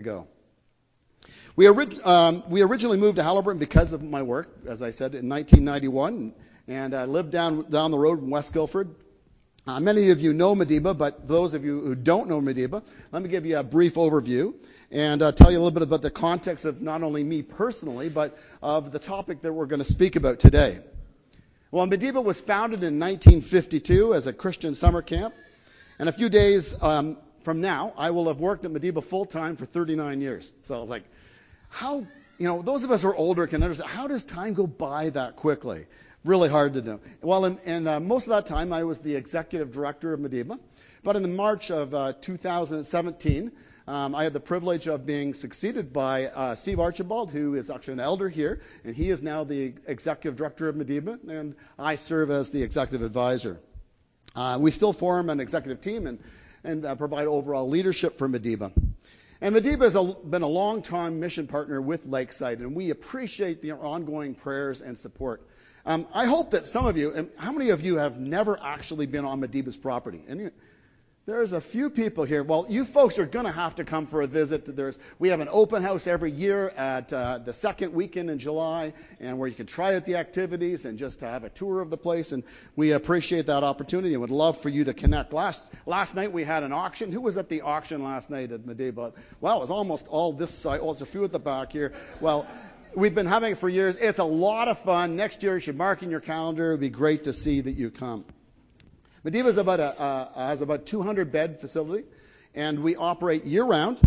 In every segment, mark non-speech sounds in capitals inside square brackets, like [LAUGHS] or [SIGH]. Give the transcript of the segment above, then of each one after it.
go. We, orig- um, we originally moved to Haliburton because of my work, as I said, in 1991, and I lived down down the road in West Guilford. Uh, many of you know Medeba, but those of you who don't know Medeba, let me give you a brief overview and uh, tell you a little bit about the context of not only me personally, but of the topic that we're going to speak about today. Well, Medeba was founded in 1952 as a Christian summer camp, and a few days um, from now, I will have worked at Medeba full time for 39 years. So I was like, how, you know, those of us who are older can understand, how does time go by that quickly? Really hard to know. Well, and, uh, most of that time, I was the executive director of Medeba. But in the March of uh, 2017, um, I had the privilege of being succeeded by uh, Steve Archibald, who is actually an elder here, and he is now the executive director of Medeba, and I serve as the executive advisor. Uh, we still form an executive team and, and uh, provide overall leadership for Medeba. And Medeba has a, been a long-time mission partner with Lakeside, and we appreciate the ongoing prayers and support. Um, I hope that some of you, and how many of you have never actually been on Medeba's property? Any, there's a few people here. Well, you folks are going to have to come for a visit. There's, we have an open house every year at uh, the second weekend in July, and where you can try out the activities and just have a tour of the place. And we appreciate that opportunity and would love for you to connect. Last last night we had an auction. Who was at the auction last night at Medeba? Well, it was almost all this side. Well, there's a few at the back here. Well. We've been having it for years. It's a lot of fun. Next year, you should mark in your calendar. It would be great to see that you come. Medeba about a, uh, has about 200 bed facility, and we operate year round,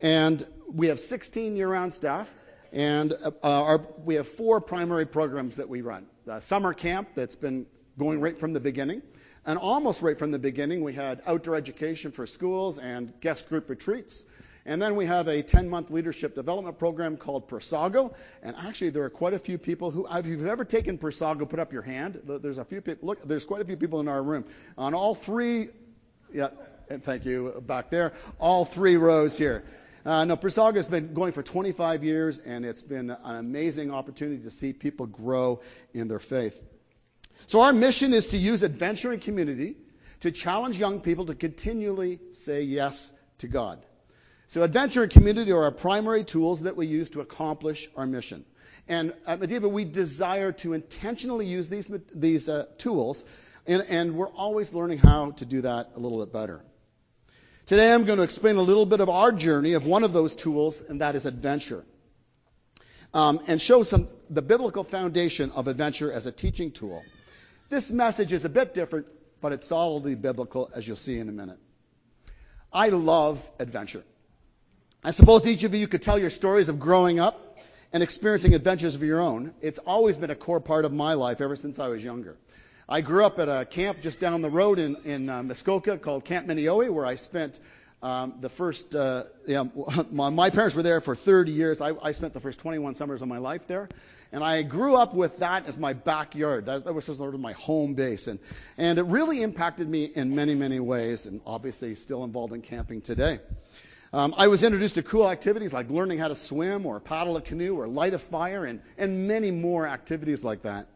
and we have 16 year round staff, and uh, our, we have four primary programs that we run. The summer camp that's been going right from the beginning, and almost right from the beginning, we had outdoor education for schools and guest group retreats. And then we have a 10 month leadership development program called Persago. And actually, there are quite a few people who, if you've ever taken Persago, put up your hand. There's a few people, look, there's quite a few people in our room. On all three, yeah, and thank you back there, all three rows here. Uh, no, Persago has been going for 25 years, and it's been an amazing opportunity to see people grow in their faith. So our mission is to use adventure and community to challenge young people to continually say yes to God. So adventure and community are our primary tools that we use to accomplish our mission. And at Medeba, we desire to intentionally use these, these uh, tools, and, and we're always learning how to do that a little bit better. Today I'm going to explain a little bit of our journey of one of those tools, and that is adventure. Um, and show some the biblical foundation of adventure as a teaching tool. This message is a bit different, but it's solidly biblical, as you'll see in a minute. I love adventure. I suppose each of you could tell your stories of growing up and experiencing adventures of your own. It's always been a core part of my life ever since I was younger. I grew up at a camp just down the road in, in uh, Muskoka called Camp Mini-Yo-We, where I spent um, the first, uh, yeah, [LAUGHS] my, my, parents were there for 30 years. I, I, spent the first 21 summers of my life there. And I grew up with that as my backyard. That, that was just sort of my home base. And, and it really impacted me in many, many ways, and obviously still involved in camping today. Um, I was introduced to cool activities like learning how to swim or paddle a canoe or light a fire and, and many more activities like that.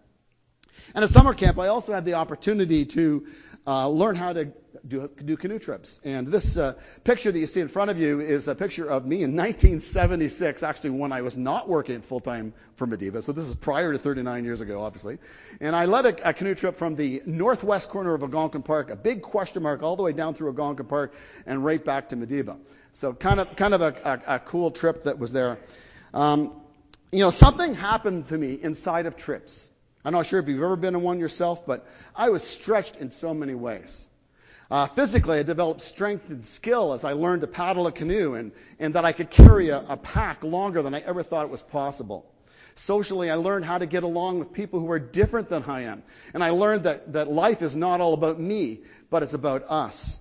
And at summer camp, I also had the opportunity to uh, learn how to do, do canoe trips. And this uh, picture that you see in front of you is a picture of me in 1976, actually when I was not working full time for Medeba. So this is prior to 39 years ago, obviously. And I led a, a canoe trip from the northwest corner of Algonquin Park, a big question mark all the way down through Algonquin Park and right back to Medeba. So kind of kind of a, a, a cool trip that was there. Um, you know, something happened to me inside of trips. I'm not sure if you've ever been in one yourself, but I was stretched in so many ways. Uh, physically, I developed strength and skill as I learned to paddle a canoe and, and that I could carry a, a pack longer than I ever thought it was possible. Socially, I learned how to get along with people who are different than I am. And I learned that, that life is not all about me, but it's about us.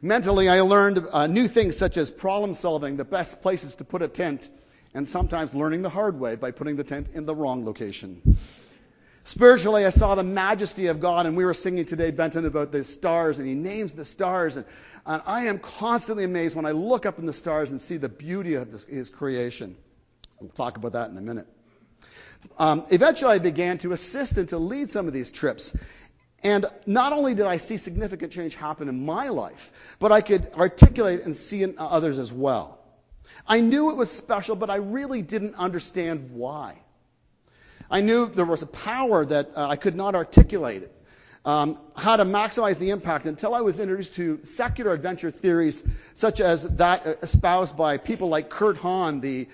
Mentally, I learned uh, new things such as problem solving, the best places to put a tent, and sometimes learning the hard way by putting the tent in the wrong location. Spiritually, I saw the majesty of God, and we were singing today, Benton, about the stars, and he names the stars, and, and I am constantly amazed when I look up in the stars and see the beauty of his, his creation. We'll talk about that in a minute. Um, eventually, I began to assist and to lead some of these trips. And not only did I see significant change happen in my life, but I could articulate and see in others as well. I knew it was special, but I really didn't understand why. I knew there was a power that uh, I could not articulate it. Um, how to maximize the impact until I was introduced to secular adventure theories such as that espoused by people like Kurt Hahn, the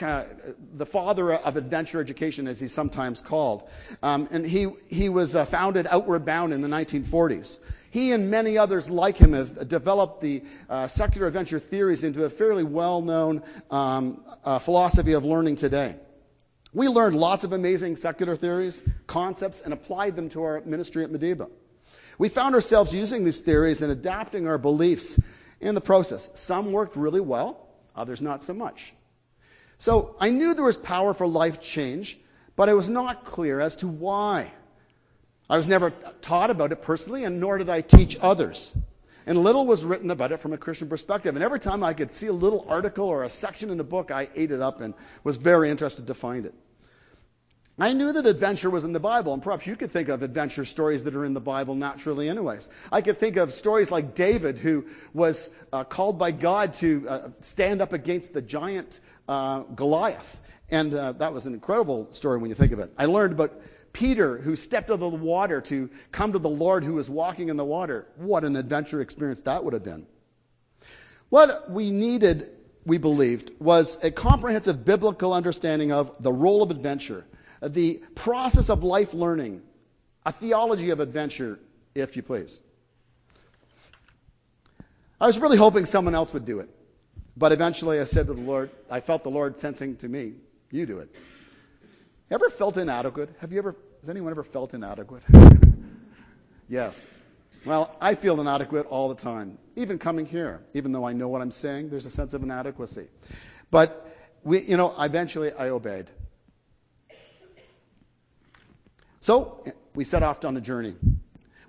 of, the father of adventure education, as he's sometimes called. Um, and he he was uh, founded Outward Bound in the 1940s. He and many others like him have developed the uh, secular adventure theories into a fairly well-known um, uh, philosophy of learning today. We learned lots of amazing secular theories, concepts, and applied them to our ministry at Medeba. We found ourselves using these theories and adapting our beliefs in the process. Some worked really well, others not so much. So I knew there was power for life change, but I was not clear as to why. I was never taught about it personally, and nor did I teach others. And little was written about it from a Christian perspective. And every time I could see a little article or a section in a book, I ate it up and was very interested to find it. I knew that adventure was in the Bible, and perhaps you could think of adventure stories that are in the Bible naturally, anyways. I could think of stories like David, who was uh, called by God to uh, stand up against the giant uh, Goliath. And uh, that was an incredible story when you think of it. I learned about Peter, who stepped out of the water to come to the Lord who was walking in the water. What an adventure experience that would have been. What we needed, we believed, was a comprehensive biblical understanding of the role of adventure, the process of life learning, a theology of adventure, if you please. I was really hoping someone else would do it. But eventually I said to the Lord, I felt the Lord sensing to me, you do it. Ever felt inadequate? Have you ever, has anyone ever felt inadequate? [LAUGHS] yes. Well, I feel inadequate all the time, even coming here. Even though I know what I'm saying, there's a sense of inadequacy. But we, you know, eventually I obeyed. So we set off on a journey.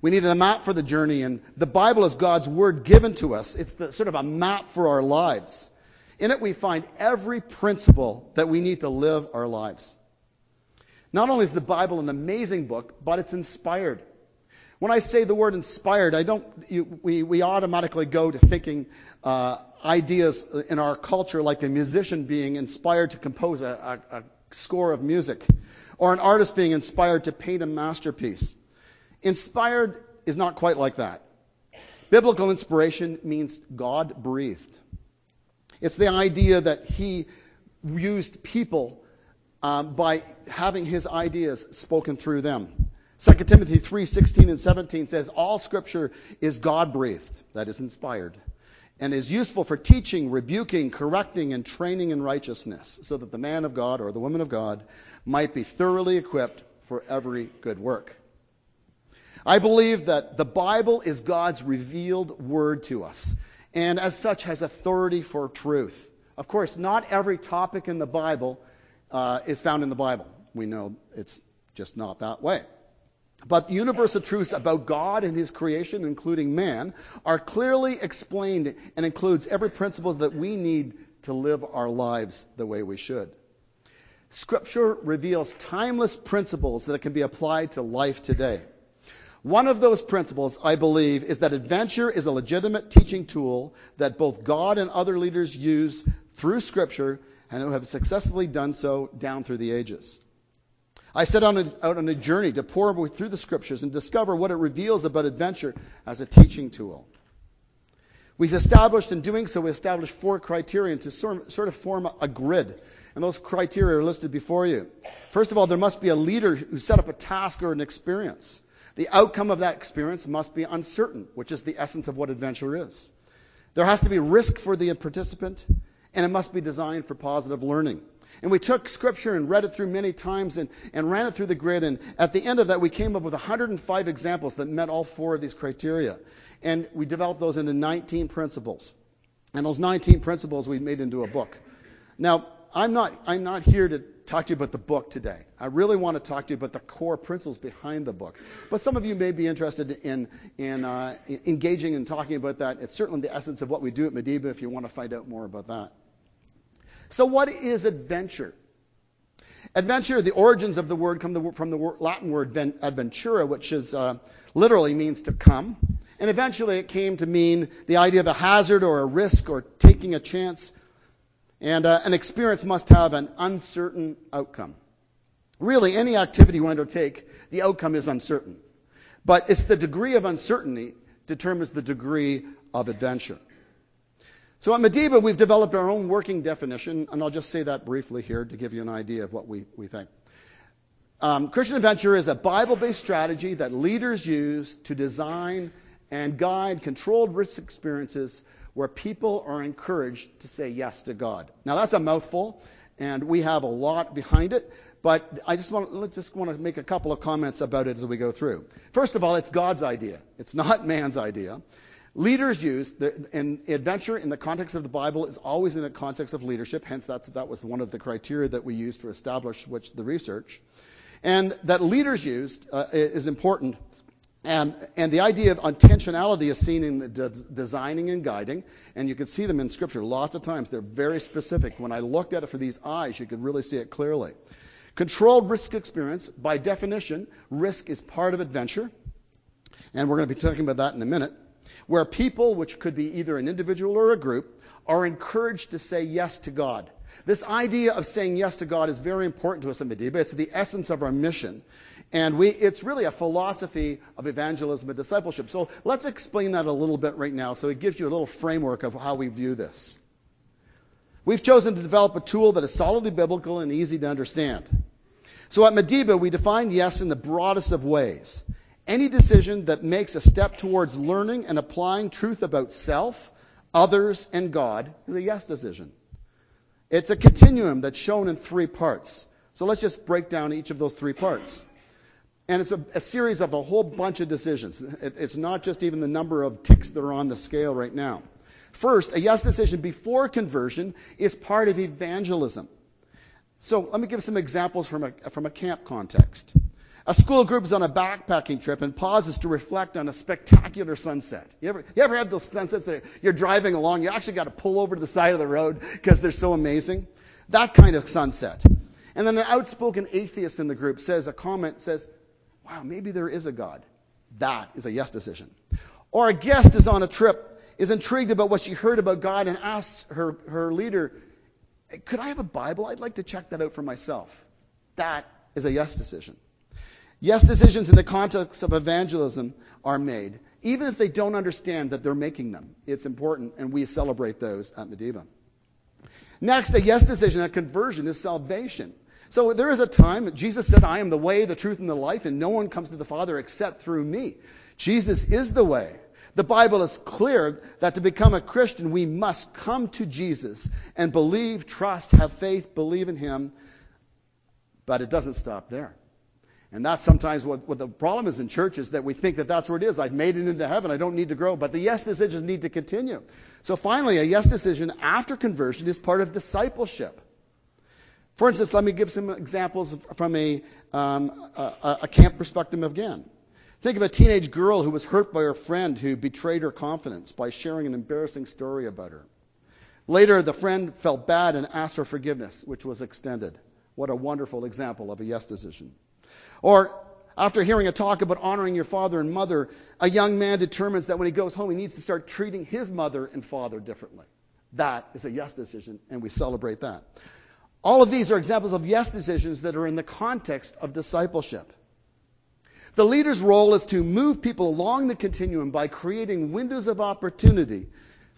We needed a map for the journey, and the Bible is God's word given to us. It's the, sort of a map for our lives. In it, we find every principle that we need to live our lives. Not only is the Bible an amazing book, but it's inspired. When I say the word inspired, I don't, you, we, we automatically go to thinking uh, ideas in our culture like a musician being inspired to compose a, a, a score of music, or an artist being inspired to paint a masterpiece. Inspired is not quite like that. Biblical inspiration means God breathed. It's the idea that He used people um, by having his ideas spoken through them. 2 Timothy 3:16 and 17 says all scripture is God-breathed, that is inspired, and is useful for teaching, rebuking, correcting and training in righteousness, so that the man of God or the woman of God might be thoroughly equipped for every good work. I believe that the Bible is God's revealed word to us, and as such has authority for truth. Of course, not every topic in the Bible uh, is found in the Bible. We know it's just not that way. But universal truths about God and His creation, including man, are clearly explained and includes every principle that we need to live our lives the way we should. Scripture reveals timeless principles that can be applied to life today. One of those principles, I believe, is that adventure is a legitimate teaching tool that both God and other leaders use through Scripture and who have successfully done so down through the ages. I set on a, out on a journey to pore through the scriptures and discover what it reveals about adventure as a teaching tool. We've established, in doing so, we established four criteria to sort of form a grid. And those criteria are listed before you. First of all, there must be a leader who set up a task or an experience. The outcome of that experience must be uncertain, which is the essence of what adventure is. There has to be risk for the participant, and it must be designed for positive learning. And we took scripture and read it through many times and, and ran it through the grid. And at the end of that, we came up with 105 examples that met all four of these criteria. And we developed those into 19 principles. And those 19 principles we made into a book. Now, I'm not, I'm not here to talk to you about the book today. I really want to talk to you about the core principles behind the book. But some of you may be interested in, in uh, engaging and talking about that. It's certainly the essence of what we do at Medeba if you want to find out more about that. So, what is adventure? Adventure, the origins of the word come from the Latin word adventura, which is uh, literally means to come. And eventually it came to mean the idea of a hazard or a risk or taking a chance. And uh, an experience must have an uncertain outcome. Really, any activity you undertake, the outcome is uncertain. But it's the degree of uncertainty determines the degree of adventure. So at Medeba, we've developed our own working definition, and I'll just say that briefly here to give you an idea of what we, we think. Um, Christian Adventure is a Bible based strategy that leaders use to design and guide controlled risk experiences where people are encouraged to say yes to God. Now, that's a mouthful, and we have a lot behind it, but I just want, just want to make a couple of comments about it as we go through. First of all, it's God's idea, it's not [LAUGHS] man's idea. Leaders use, the, and adventure in the context of the Bible is always in the context of leadership, hence that's, that was one of the criteria that we used to establish which the research and that leaders used uh, is important. And, and, the idea of intentionality is seen in the de- designing and guiding, and you can see them in Scripture lots of times. They're very specific. When I looked at it for these eyes, you could really see it clearly. Controlled risk experience, by definition, risk is part of adventure, and we're going to be talking about that in a minute, where people, which could be either an individual or a group, are encouraged to say yes to God. This idea of saying yes to God is very important to us in Medeba. It's the essence of our mission. And we, it's really a philosophy of evangelism and discipleship. So let's explain that a little bit right now so it gives you a little framework of how we view this. We've chosen to develop a tool that is solidly biblical and easy to understand. So at Medeba, we define yes in the broadest of ways. Any decision that makes a step towards learning and applying truth about self, others, and God is a yes decision. It's a continuum that's shown in three parts. So let's just break down each of those three parts. And it's a, a series of a whole bunch of decisions. It, it's not just even the number of ticks that are on the scale right now. First, a yes decision before conversion is part of evangelism. So let me give some examples from a, from a camp context. A school group is on a backpacking trip and pauses to reflect on a spectacular sunset. You ever, you ever have those sunsets that you're driving along, you actually got to pull over to the side of the road because they're so amazing? That kind of sunset. And then an outspoken atheist in the group says a comment says, wow, maybe there is a God. That is a yes decision. Or a guest is on a trip, is intrigued about what she heard about God and asks her, her leader, could I have a Bible? I'd like to check that out for myself. That is a yes decision. Yes, decisions in the context of evangelism are made, even if they don't understand that they're making them. It's important, and we celebrate those at Medeba. Next, a yes decision at conversion is salvation. So there is a time, Jesus said, I am the way, the truth, and the life, and no one comes to the Father except through me. Jesus is the way. The Bible is clear that to become a Christian, we must come to Jesus and believe, trust, have faith, believe in Him. But it doesn't stop there. And that's sometimes what, what the problem is in churches that we think that that's where it is. I've made it into heaven. I don't need to grow. But the yes decisions need to continue. So finally, a yes decision after conversion is part of discipleship. For instance, let me give some examples from a, um, a, a camp perspective again. Think of a teenage girl who was hurt by her friend who betrayed her confidence by sharing an embarrassing story about her. Later, the friend felt bad and asked for forgiveness, which was extended. What a wonderful example of a yes decision. Or after hearing a talk about honoring your father and mother, a young man determines that when he goes home, he needs to start treating his mother and father differently. That is a yes decision, and we celebrate that. All of these are examples of yes decisions that are in the context of discipleship. The leader's role is to move people along the continuum by creating windows of opportunity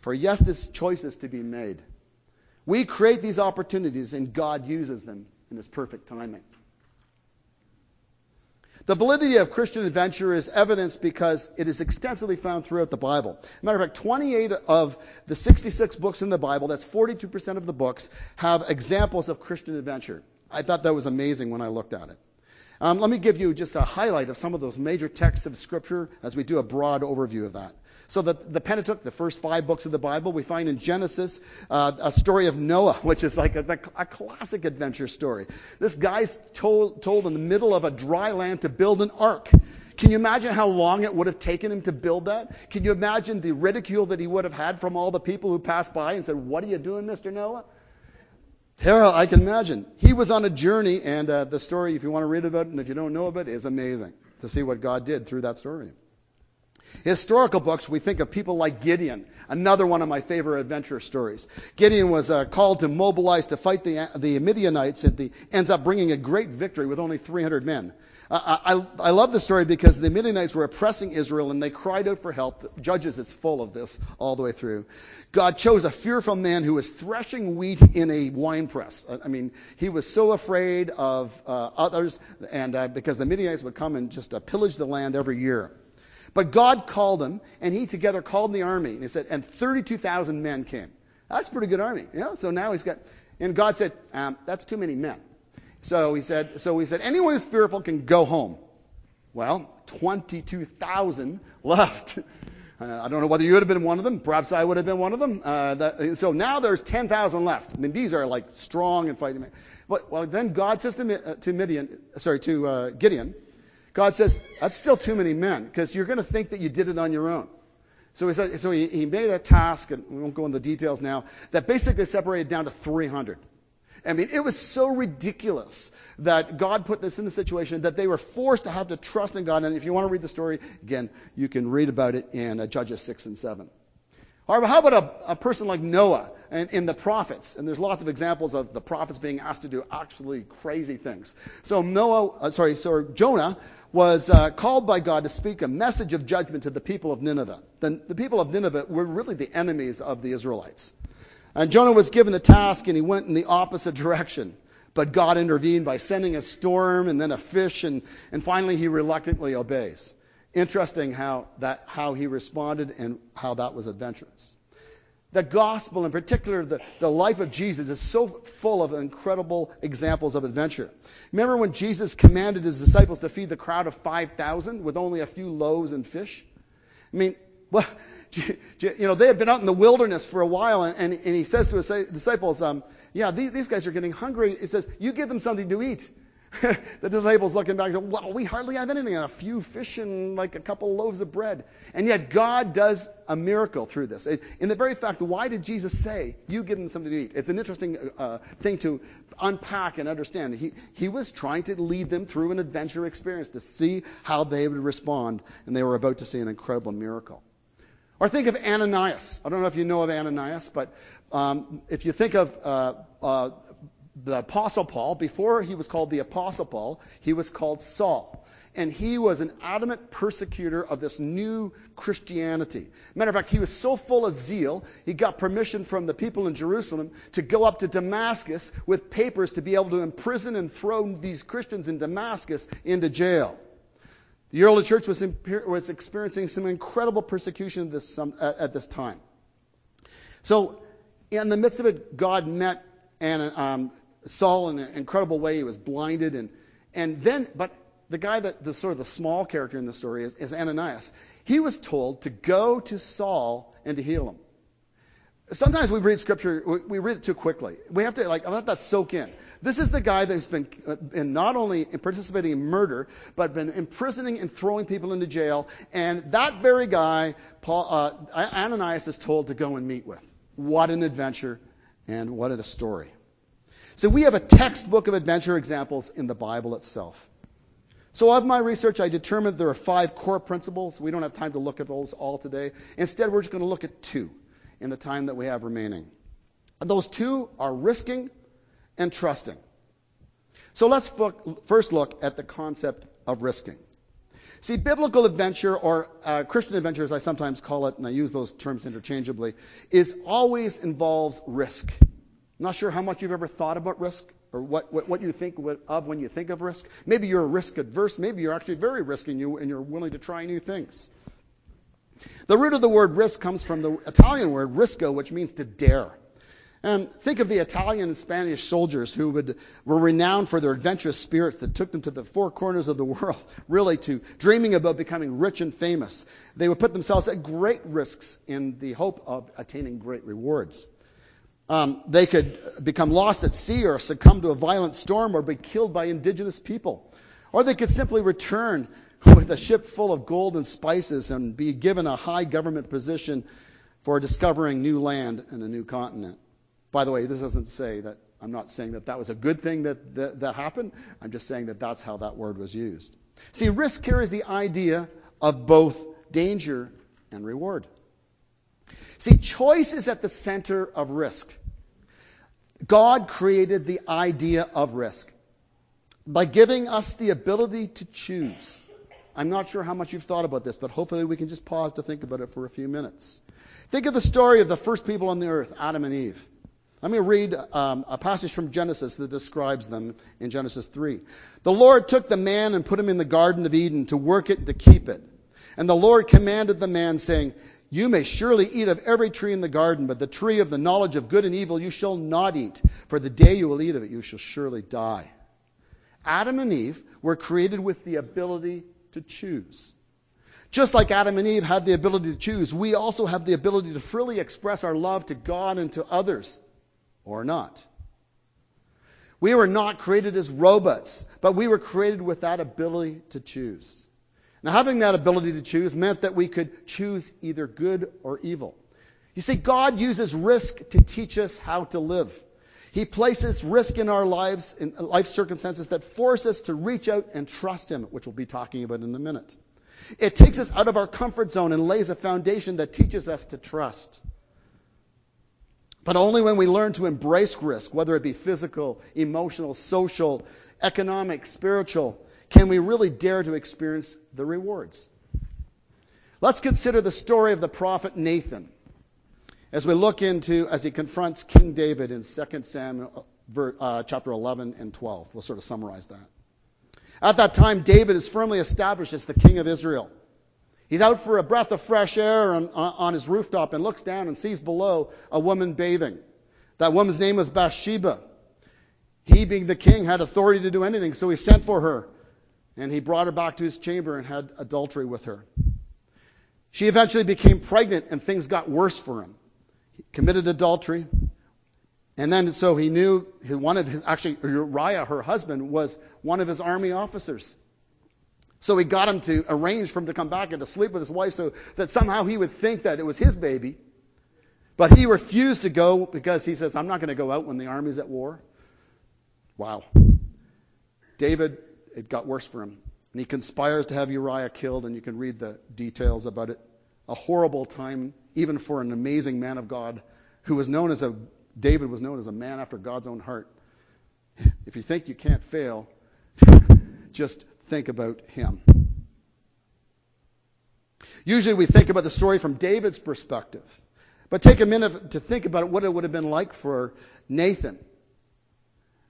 for yes choices to be made. We create these opportunities, and God uses them in His perfect timing. The validity of Christian adventure is evidenced because it is extensively found throughout the Bible. matter of fact, 28 of the 66 books in the Bible, that's 42% of the books, have examples of Christian adventure. I thought that was amazing when I looked at it. Um, let me give you just a highlight of some of those major texts of Scripture as we do a broad overview of that. So the, the Pentateuch, the first five books of the Bible, we find in Genesis uh, a story of Noah, [LAUGHS] which is like a, a classic adventure story. This guy's told, told in the middle of a dry land to build an ark. Can you imagine how long it would have taken him to build that? Can you imagine the ridicule that he would have had from all the people who passed by and said, What are you doing, Mr. Noah? Terrell, I can imagine. He was on a journey, and uh, the story, if you want to read about it, and if you don't know of it, is amazing to see what God did through that story. Historical books, we think of people like Gideon, another one of my favorite adventure stories. Gideon was uh, called to mobilize to fight the, the Midianites and the, ends up bringing a great victory with only 300 men. I, I, love the story because the Midianites were oppressing Israel and they cried out for help. Judges, it's full of this all the way through. God chose a fearful man who was threshing wheat in a wine press. I mean, he was so afraid of uh, others, and uh, because the Midianites would come and just uh, pillage the land every year. But God called him, and he together called the army. And he said, and 32,000 men came. That's a pretty good army. You know? So now he's got, and God said, um, that's too many men. So he said, so he said, anyone who's fearful can go home. Well, 22,000 left. [LAUGHS] Uh, I don't know whether you would have been one of them. Perhaps I would have been one of them. Uh, that, so now there's 10,000 left. I mean, these are like strong and fighting men. But well, then God says to, uh, to Midian, sorry, to uh, Gideon, God says that's still too many men because you're going to think that you did it on your own. So he said, so he, made a task, and we won't go into the details now, that basically separated down to 300. I mean, it was so ridiculous that God put this in the situation that they were forced to have to trust in God. And if you want to read the story, again, you can read about it in uh, Judges 6 and 7. However, how about a, a person like Noah and in the prophets? And there's lots of examples of the prophets being asked to do absolutely crazy things. So Noah, uh, sorry, so Jonah was uh, called by God to speak a message of judgment to the people of Nineveh. The, the people of Nineveh were really the enemies of the Israelites. And Jonah was given the task and he went in the opposite direction. But God intervened by sending a storm and then a fish and, and finally he reluctantly obeys. Interesting how that, how he responded and how that was adventurous. The gospel, in particular, the, the life of Jesus, is so full of incredible examples of adventure. Remember when Jesus commanded his disciples to feed the crowd of 5,000 with only a few loaves and fish? I mean, [LAUGHS] well, [LAUGHS] you know, they had been out in the wilderness for a while, and, and, and he says to his disciples, um, yeah, these, these, guys are getting hungry. He says, you give them something to eat. [LAUGHS] the disciples looking back and say, well, we hardly have anything, a few fish and like a couple loaves of bread. And yet God does a miracle through this. In the very fact, why did Jesus say, you give them something to eat? It's an interesting uh, thing to unpack and understand. He, he was trying to lead them through an adventure experience to see how they would respond, and they were about to see an incredible miracle. Or think of Ananias. I don't know if you know of Ananias, but um, if you think of uh, uh, the Apostle Paul, before he was called the Apostle Paul, he was called Saul. And he was an adamant persecutor of this new Christianity. Matter of fact, he was so full of zeal, he got permission from the people in Jerusalem to go up to Damascus with papers to be able to imprison and throw these Christians in Damascus into jail. The early church was, was experiencing some incredible persecution at this, at this time. So, in the midst of it, God met and um, Saul in an incredible way. He was blinded, and and then, but the guy that the sort of the small character in the story is, is Ananias. He was told to go to Saul and to heal him. Sometimes we read scripture, we read it too quickly. We have to like let that soak in. This is the guy that's been, been not only participating in murder, but been imprisoning and throwing people into jail. And that very guy, Paul, uh, Ananias is told to go and meet with. What an adventure and what a story. So we have a textbook of adventure examples in the Bible itself. So of my research, I determined there are five core principles. We don't have time to look at those all today. Instead, we're just going to look at two in the time that we have remaining. And those two are risking and trusting. So let's first look at the concept of risking. See, biblical adventure, or uh, Christian adventure as I sometimes call it, and I use those terms interchangeably, is always involves risk. I'm not sure how much you've ever thought about risk or what, what, what you think of when you think of risk. Maybe you're risk adverse. Maybe you're actually very risky and, you, and you're willing to try new things. The root of the word risk comes from the Italian word risco, which means to dare. And think of the Italian and Spanish soldiers who would, were renowned for their adventurous spirits that took them to the four corners of the [LAUGHS] world, really to dreaming about becoming rich and famous. They would put themselves at great risks in the hope of attaining great rewards. Um, they could become lost at sea or succumb to a violent storm or be killed by indigenous people. Or they could simply return [LAUGHS] with a ship full of gold and spices and be given a high government position for discovering new land and a new continent. By the way, this doesn't say that, I'm not saying that that was a good thing that, that, that happened. I'm just saying that that's how that word was used. See, risk carries the idea of both danger and reward. See, choice is at the center of risk. God created the idea of risk by giving us the ability to choose. I'm not sure how much you've thought about this, but hopefully we can just pause to think about it for a few minutes. Think of the story of the first people on the earth, Adam and Eve. Let me read um, a passage from Genesis that describes them in Genesis 3. The Lord took the man and put him in the Garden of Eden to work it and to keep it. And the Lord commanded the man, saying, You may surely eat of every tree in the garden, but the tree of the knowledge of good and evil you shall not eat, for the day you will eat of it, you shall surely die. Adam and Eve were created with the ability to choose. Just like Adam and Eve had the ability to choose, we also have the ability to freely express our love to God and to others, or not. We were not created as robots, but we were created with that ability to choose. Now, having that ability to choose meant that we could choose either good or evil. You see, God uses risk to teach us how to live. He places risk in our lives, in life circumstances that force us to reach out and trust Him, which we'll be talking about in a minute. It takes us out of our comfort zone and lays a foundation that teaches us to trust. But only when we learn to embrace risk, whether it be physical, emotional, social, economic, spiritual, can we really dare to experience the rewards? Let's consider the story of the prophet Nathan as we look into, as he confronts King David in 2 Samuel uh, chapter 11 and 12. We'll sort of summarize that. At that time, David is firmly established as the king of Israel. He's out for a breath of fresh air on, on his rooftop and looks down and sees below a woman bathing. That woman's name was Bathsheba. He, being the king, had authority to do anything, so he sent for her. And he brought her back to his chamber and had adultery with her. She eventually became pregnant and things got worse for him. He committed adultery. And then so he knew he wanted his, actually Uriah, her husband, was one of his army officers. So he got him to arrange for him to come back and to sleep with his wife so that somehow he would think that it was his baby. But he refused to go because he says, I'm not going to go out when the army's at war. Wow. David it got worse for him. And he conspires to have Uriah killed, and you can read the details about it. A horrible time, even for an amazing man of God who was known as a, David was known as a man after God's own heart. If you think you can't fail, [LAUGHS] just think about him. Usually we think about the story from David's perspective. But take a minute to think about what it would have been like for Nathan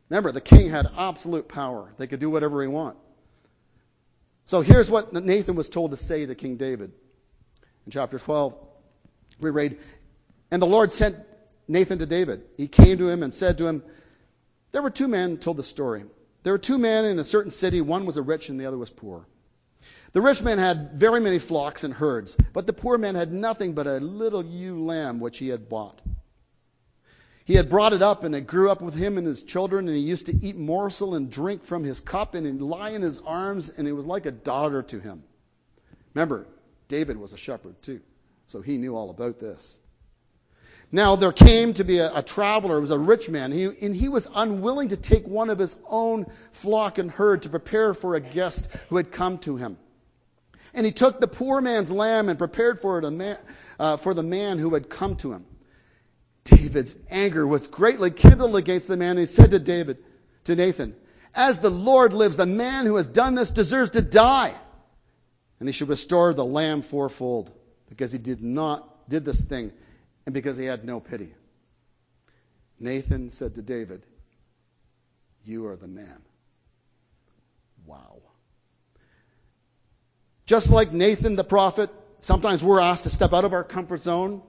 Remember, the king had absolute power. They could do whatever he want. So here's what Nathan was told to say to King David. In chapter 12, we read, And the Lord sent Nathan to David. He came to him and said to him, There were two men, told the story. There were two men in a certain city. One was a rich and the other was poor. The rich man had very many flocks and herds, but the poor man had nothing but a little ewe lamb which he had bought. He had brought it up and it grew up with him and his children and he used to eat morsel and drink from his cup and lie in his arms and it was like a daughter to him. Remember, David was a shepherd too, so he knew all about this. Now there came to be a, a traveler, it was a rich man, he, and he was unwilling to take one of his own flock and herd to prepare for a guest who had come to him. And he took the poor man's lamb and prepared for it man, uh, for the man who had come to him. David's anger was greatly kindled against the man. And he said to David, to Nathan, As the Lord lives, the man who has done this deserves to die. And he should restore the lamb fourfold because he did not, did this thing and because he had no pity. Nathan said to David, You are the man. Wow. Just like Nathan the prophet, sometimes we're asked to step out of our comfort zone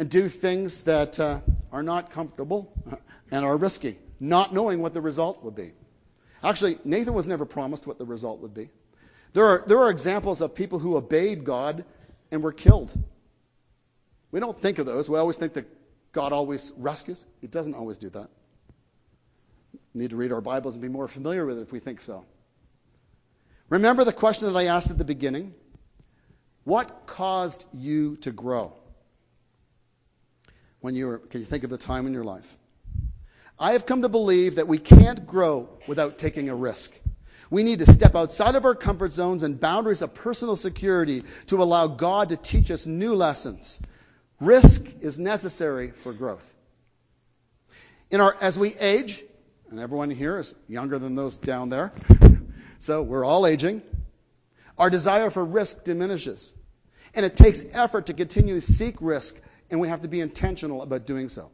and do things that uh, are not comfortable [LAUGHS] and are risky, not knowing what the result would be. Actually, Nathan was never promised what the result would be. There are, there are examples of people who obeyed God and were killed. We don't think of those. We always think that God always rescues. He doesn't always do that. We need to read our Bibles and be more familiar with it if we think so. Remember the question that I asked at the beginning? What caused you to grow? When you were, can you think of the time in your life? I have come to believe that we can't grow without taking a risk. We need to step outside of our comfort zones and boundaries of personal security to allow God to teach us new lessons. Risk is necessary for growth. In our, as we age, and everyone here is younger than those down there, [LAUGHS] so we're all aging, our desire for risk diminishes. And it takes effort to continue to seek risk, and we have to be intentional about doing so.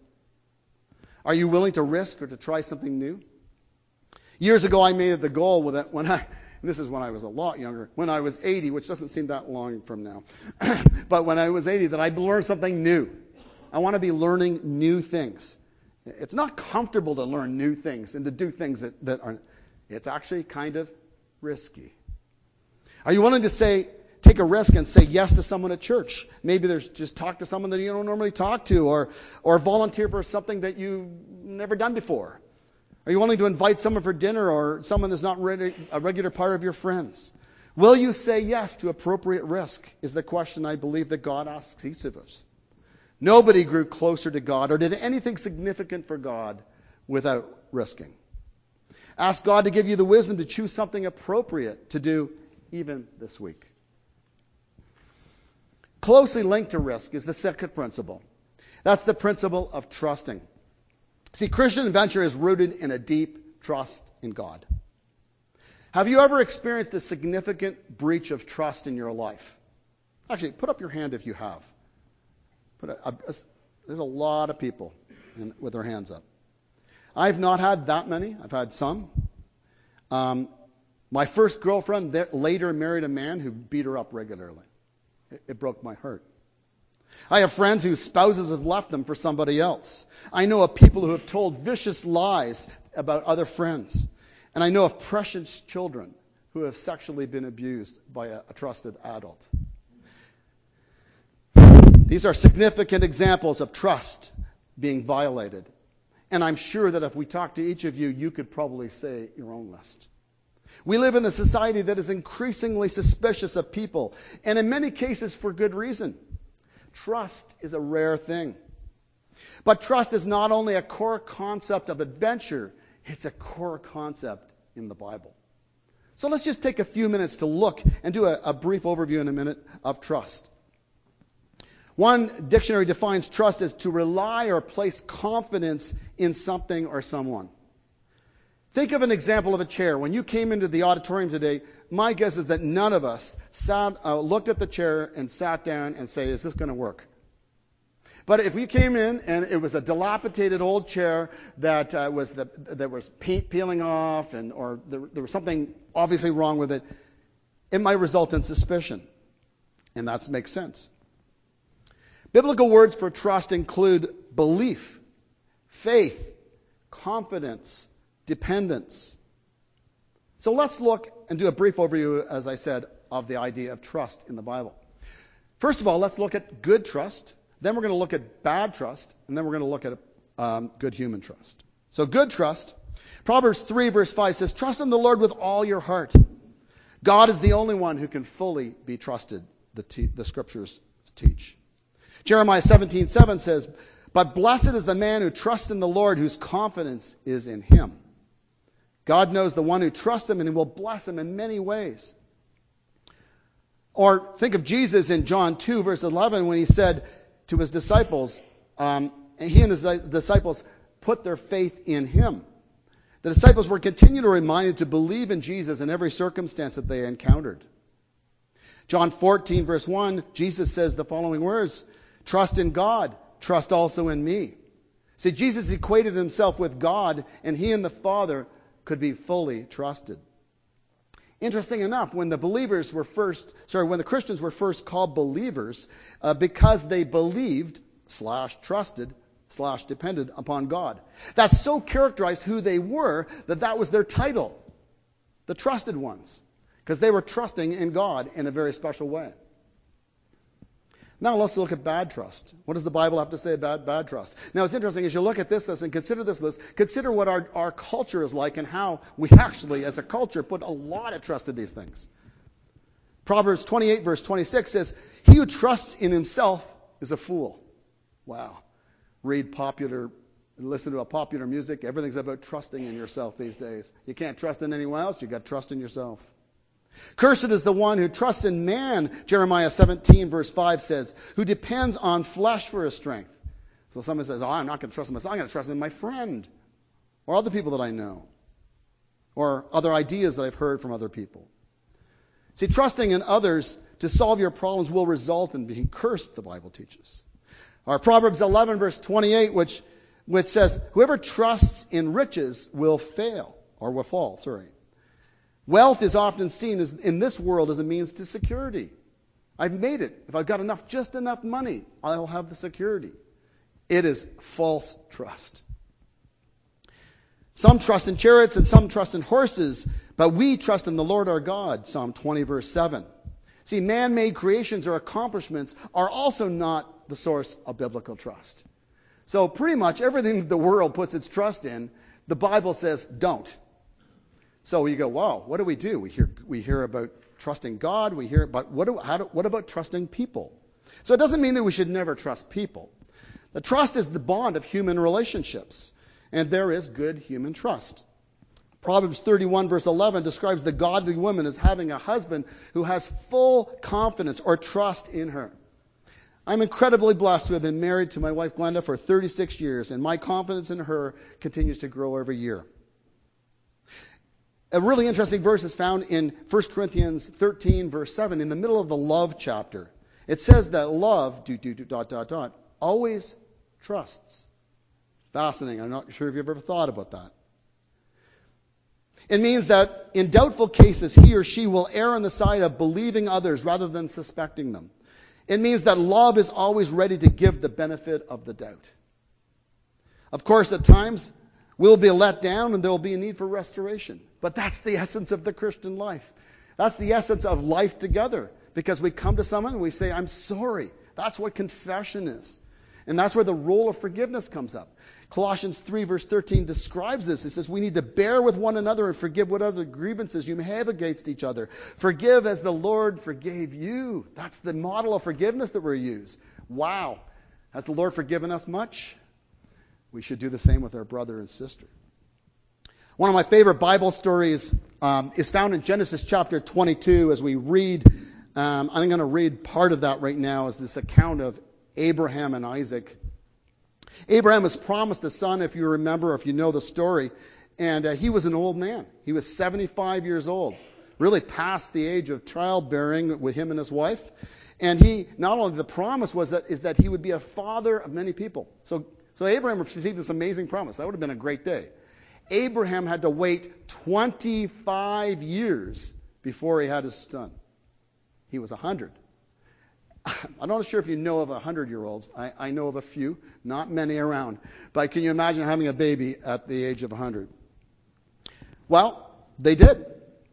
Are you willing to risk or to try something new? Years ago, I made it the goal with it when I, this is when I was a lot younger, when I was 80, which doesn't seem that long from now, [CLEARS THROAT] but when I was 80, that I'd learn something new. I want to be learning new things. It's not comfortable to learn new things and to do things that, that aren't, it's actually kind of risky. Are you willing to say, take a risk and say yes to someone at church? Maybe there's just talk to someone that you don't normally talk to or, or volunteer for something that you've never done before. Are you willing to invite someone for dinner or someone that's not a regular part of your friends? Will you say yes to appropriate risk? Is the question I believe that God asks each of us. Nobody grew closer to God or did anything significant for God without risking. Ask God to give you the wisdom to choose something appropriate to do even this week. Closely linked to risk is the second principle. That's the principle of trusting. See, Christian adventure is rooted in a deep trust in God. Have you ever experienced a significant breach of trust in your life? Actually, put up your hand if you have. A, a, a, there's a lot of people in, with their hands up. I've not had that many. I've had some. Um, my first girlfriend later married a man who beat her up regularly. It, broke my heart. I have friends whose spouses have left them for somebody else. I know of people who have told vicious lies about other friends. And I know of precious children who have sexually been abused by a, a trusted adult. These are significant examples of trust being violated. And I'm sure that if we talk to each of you, you could probably say your own list. We live in a society that is increasingly suspicious of people, and in many cases for good reason. Trust is a rare thing. But trust is not only a core concept of adventure, it's a core concept in the Bible. So let's just take a few minutes to look and do a, a brief overview in a minute of trust. One dictionary defines trust as to rely or place confidence in something or someone. Think of an example of a chair. When you came into the auditorium today, my guess is that none of us sat, uh, looked at the chair and sat down and say, is this going to work? But if we came in and it was a dilapidated old chair that uh, was the, was paint peeling off and or there, there was something obviously wrong with it, it might result in suspicion. And that makes sense. Biblical words for trust include belief, faith, confidence, dependence. So let's look and do a brief overview, as I said, of the idea of trust in the Bible. First of all, let's look at good trust. Then we're going to look at bad trust. And then we're going to look at um, good human trust. So good trust. Proverbs 3 verse 5 says, trust in the Lord with all your heart. God is the only one who can fully be trusted, the, the scriptures teach. Jeremiah 17, 7 says, but blessed is the man who trusts in the Lord, whose confidence is in him. God knows the one who trusts him and he will bless him in many ways. Or think of Jesus in John 2 verse 11 when he said to his disciples, um, and he and his disciples put their faith in him. The disciples were continually reminded to believe in Jesus in every circumstance that they encountered. John 14 verse 1, Jesus says the following words, trust in God, trust also in me. See, Jesus equated himself with God and he and the Father could be fully trusted. Interesting enough, when the believers were first, sorry, when the Christians were first called believers, uh, because they believed slash trusted slash depended upon God. That so characterized who they were that that was their title, the trusted ones, because they were trusting in God in a very special way. Now let's look at bad trust. What does the Bible have to say about bad trust? Now it's interesting as you look at this list and consider this list, consider what our, our culture is like and how we actually, as a culture, put a lot of trust in these things. Proverbs 28 verse 26 says, He who trusts in himself is a fool. Wow. Read popular listen to a popular music. Everything's about trusting in yourself these days. You can't trust in anyone else. You've got to trust in yourself. Cursed is the one who trusts in man, Jeremiah 17 verse 5 says, who depends on flesh for his strength. So someone says, oh, I'm not going to trust in myself. I'm going to trust in my friend or other people that I know or other ideas that I've heard from other people. See, trusting in others to solve your problems will result in being cursed, the Bible teaches. Our Proverbs 11 verse 28, which, which says, whoever trusts in riches will fail, or will fall, sorry. Wealth is often seen as, in this world as a means to security. I've made it. If I've got enough, just enough money, I'll have the security. It is false trust. Some trust in chariots and some trust in horses, but we trust in the Lord our God, Psalm 20 verse 7. See, man-made creations or accomplishments are also not the source of biblical trust. So pretty much everything the world puts its trust in, the Bible says don't. So you go, wow, what do we do? We hear, we hear about trusting God. We hear about, what, do, how do, what about trusting people? So it doesn't mean that we should never trust people. The trust is the bond of human relationships. And there is good human trust. Proverbs 31 verse 11 describes the godly woman as having a husband who has full confidence or trust in her. I'm incredibly blessed to have been married to my wife Glenda for 36 years, and my confidence in her continues to grow every year. A really interesting verse is found in 1 Corinthians 13, verse 7, in the middle of the love chapter. It says that love, do, do, do, dot, dot, dot, always trusts. Fascinating. I'm not sure if you've ever thought about that. It means that in doubtful cases, he or she will err on the side of believing others rather than suspecting them. It means that love is always ready to give the benefit of the doubt. Of course, at times, we'll be let down and there will be a need for restoration. But that's the essence of the Christian life. That's the essence of life together. Because we come to someone and we say, I'm sorry. That's what confession is. And that's where the role of forgiveness comes up. Colossians 3 verse 13 describes this. It says, we need to bear with one another and forgive what other grievances you may have against each other. Forgive as the Lord forgave you. That's the model of forgiveness that we use. Wow. Has the Lord forgiven us much? We should do the same with our brother and sister. One of my favorite Bible stories um, is found in Genesis chapter 22 as we read. Um, I'm going to read part of that right now as this account of Abraham and Isaac. Abraham was promised a son, if you remember, if you know the story, and uh, he was an old man. He was 75 years old, really past the age of childbearing with him and his wife. And he, not only the promise was that, is that he would be a father of many people. So, so Abraham received this amazing promise. That would have been a great day. Abraham had to wait 25 years before he had his son. He was 100. [SIGHS] I'm not sure if you know of 100 year olds. I, I know of a few, not many around. But can you imagine having a baby at the age of 100? Well, they did.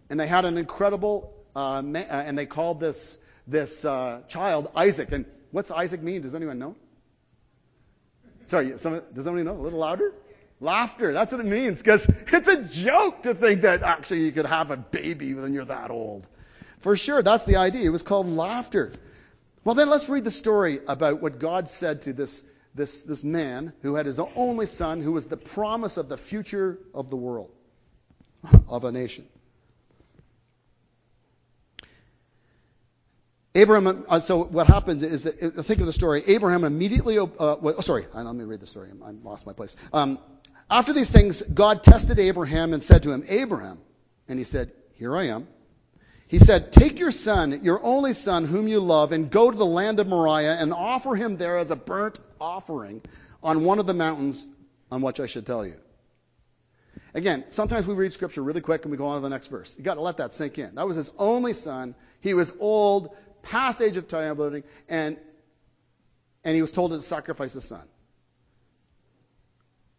And they had an incredible, uh, ma- uh, and they called this, this uh, child Isaac. And what's Isaac mean? Does anyone know? Sorry, some, does somebody know? A little louder? Laughter. That's what it means. Because it's a joke to think that actually you could have a baby when you're that old. For sure, that's the idea. It was called laughter. Well, then let's read the story about what God said to this, this, this man who had his only son, who was the promise of the future of the world, of a nation. Abraham, uh, so what happens is, that, uh, think of the story. Abraham immediately, uh, well, oh, sorry, let me read the story. I lost my place. Um, after these things, God tested Abraham and said to him, Abraham, and he said, Here I am. He said, Take your son, your only son, whom you love, and go to the land of Moriah and offer him there as a burnt offering on one of the mountains on which I should tell you. Again, sometimes we read scripture really quick and we go on to the next verse. You got to let that sink in. That was his only son. He was old, past age of childbearing, and and he was told to sacrifice his son.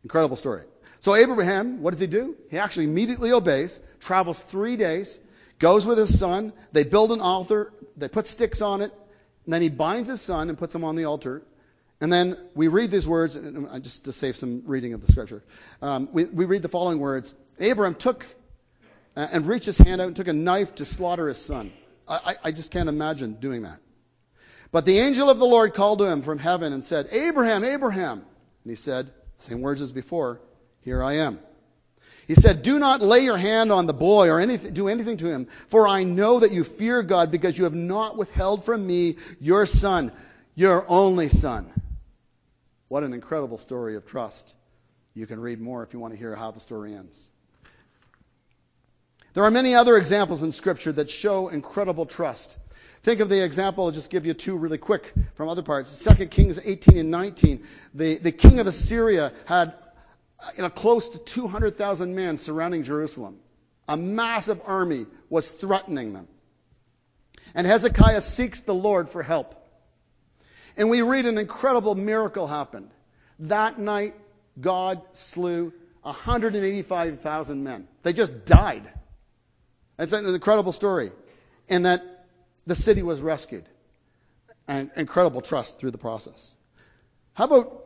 Incredible story. So Abraham, what does he do? He actually immediately obeys, travels three days, goes with his son. They build an altar. They put sticks on it. And then he binds his son and puts him on the altar. And then we read these words, just to save some reading of the scripture. Um, we, we read the following words. Abraham took uh, and reached his hand out and took a knife to slaughter his son. I, I just can't imagine doing that. But the angel of the Lord called to him from heaven and said, Abraham, Abraham. And he said, Same words as before. Here I am. He said, Do not lay your hand on the boy or anything, do anything to him, for I know that you fear God because you have not withheld from me your son, your only son. What an incredible story of trust. You can read more if you want to hear how the story ends. There are many other examples in Scripture that show incredible trust. Think of the example, I'll just give you two really quick from other parts. 2 Kings 18 and 19. The, the king of Assyria had uh, you know, close to 200,000 men surrounding Jerusalem. A massive army was threatening them. And Hezekiah seeks the Lord for help. And we read an incredible miracle happened. That night, God slew 185,000 men. They just died. It's an incredible story. And that the city was rescued. And incredible trust through the process. How about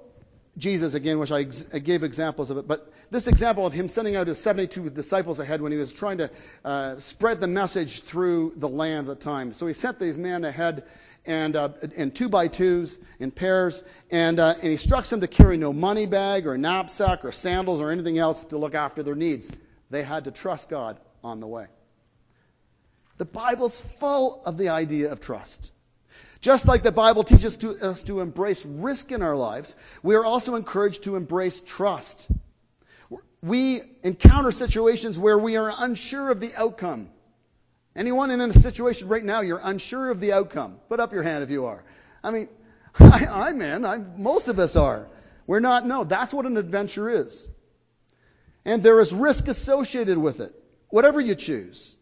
Jesus again, which I, ex- I, gave examples of it, but this example of him sending out his 72 disciples ahead when he was trying to uh, spread the message through the land at the time. So he sent these men ahead and uh, in two by twos in pairs, and, uh, and he instructs them to carry no money bag or knapsack or sandals or anything else to look after their needs. They had to trust God on the way. The Bible's full of the idea of trust. Just like the Bible teaches to, us to embrace risk in our lives, we are also encouraged to embrace trust. We encounter situations where we are unsure of the outcome. Anyone in a situation right now, you're unsure of the outcome. Put up your hand if you are. I mean, [LAUGHS] I, am in. I'm, most of us are. We're not. No, that's what an adventure is. And there is risk associated with it, whatever you choose.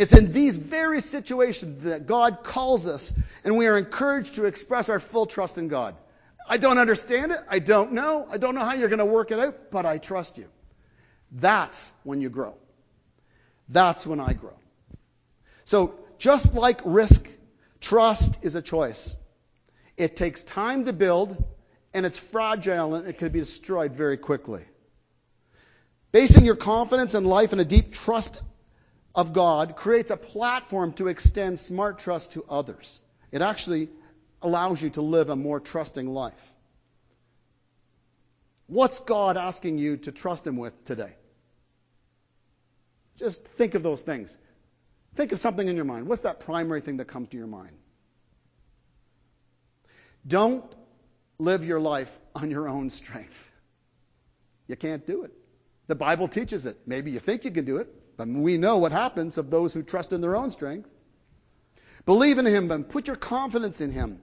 It's in these very situations that God calls us and we are encouraged to express our full trust in God. I don't understand it. I don't know. I don't know how you're going to work it out, but I trust you. That's when you grow. That's when I grow. So just like risk, trust is a choice. It takes time to build and it's fragile and it can be destroyed very quickly. Basing your confidence in life in a deep trust of God creates a platform to extend smart trust to others. It actually allows you to live a more trusting life. What's God asking you to trust Him with today? Just think of those things. Think of something in your mind. What's that primary thing that comes to your mind? Don't live your life on your own strength. You can't do it. The Bible teaches it. Maybe you think you can do it. But we know what happens of those who trust in their own strength. Believe in Him and put your confidence in Him.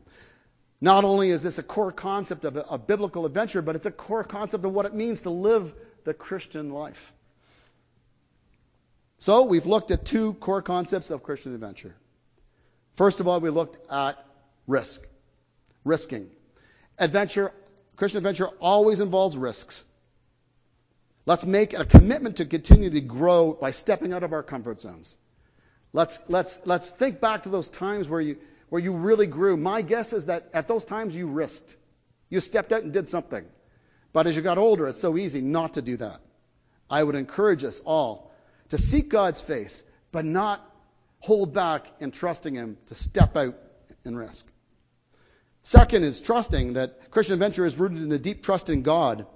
Not only is this a core concept of a, a biblical adventure, but it's a core concept of what it means to live the Christian life. So we've looked at two core concepts of Christian adventure. First of all, we looked at risk, risking. Adventure, Christian adventure always involves risks. Let's make a commitment to continue to grow by stepping out of our comfort zones. Let's, let's, let's think back to those times where you, where you really grew. My guess is that at those times you risked. You stepped out and did something. But as you got older, it's so easy not to do that. I would encourage us all to seek God's face, but not hold back in trusting Him to step out and risk. Second is trusting that Christian adventure is rooted in a deep trust in God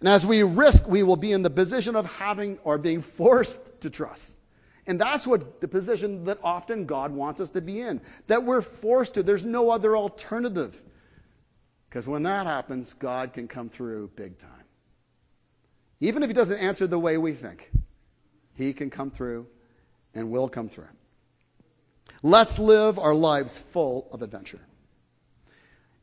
and as we risk, we will be in the position of having or being forced to trust. And that's what the position that often God wants us to be in. That we're forced to. There's no other alternative. Because when that happens, God can come through big time. Even if He doesn't answer the way we think, He can come through and will come through. Let's live our lives full of adventure.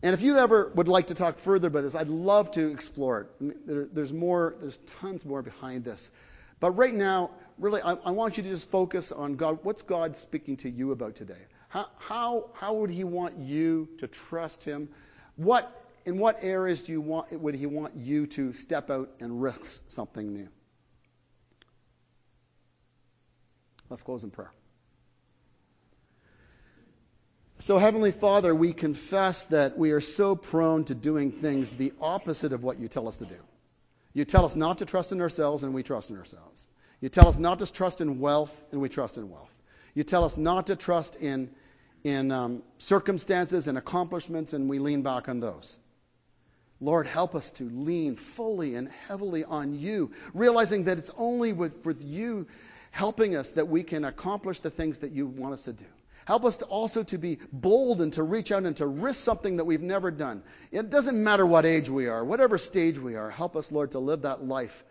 And if you ever would like to talk further about this, I'd love to explore it. There, there's more, there's tons more behind this. But right now, really, I, I, want you to just focus on God. What's God speaking to you about today? How, how, how would He want you to trust Him? What, in what areas do you want, would He want you to step out and risk something new? Let's close in prayer. So, Heavenly Father, we confess that we are so prone to doing things the opposite of what you tell us to do. You tell us not to trust in ourselves, and we trust in ourselves. You tell us not to trust in wealth, and we trust in wealth. You tell us not to trust in, in um, circumstances and accomplishments, and we lean back on those. Lord, help us to lean fully and heavily on you, realizing that it's only with, with you helping us that we can accomplish the things that you want us to do. Help us to also to be bold and to reach out and to risk something that we've never done. It doesn't matter what age we are, whatever stage we are. Help us, Lord, to live that life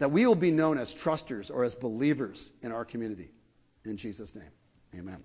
that we will be known as trusters or as believers in our community. In Jesus' name, amen.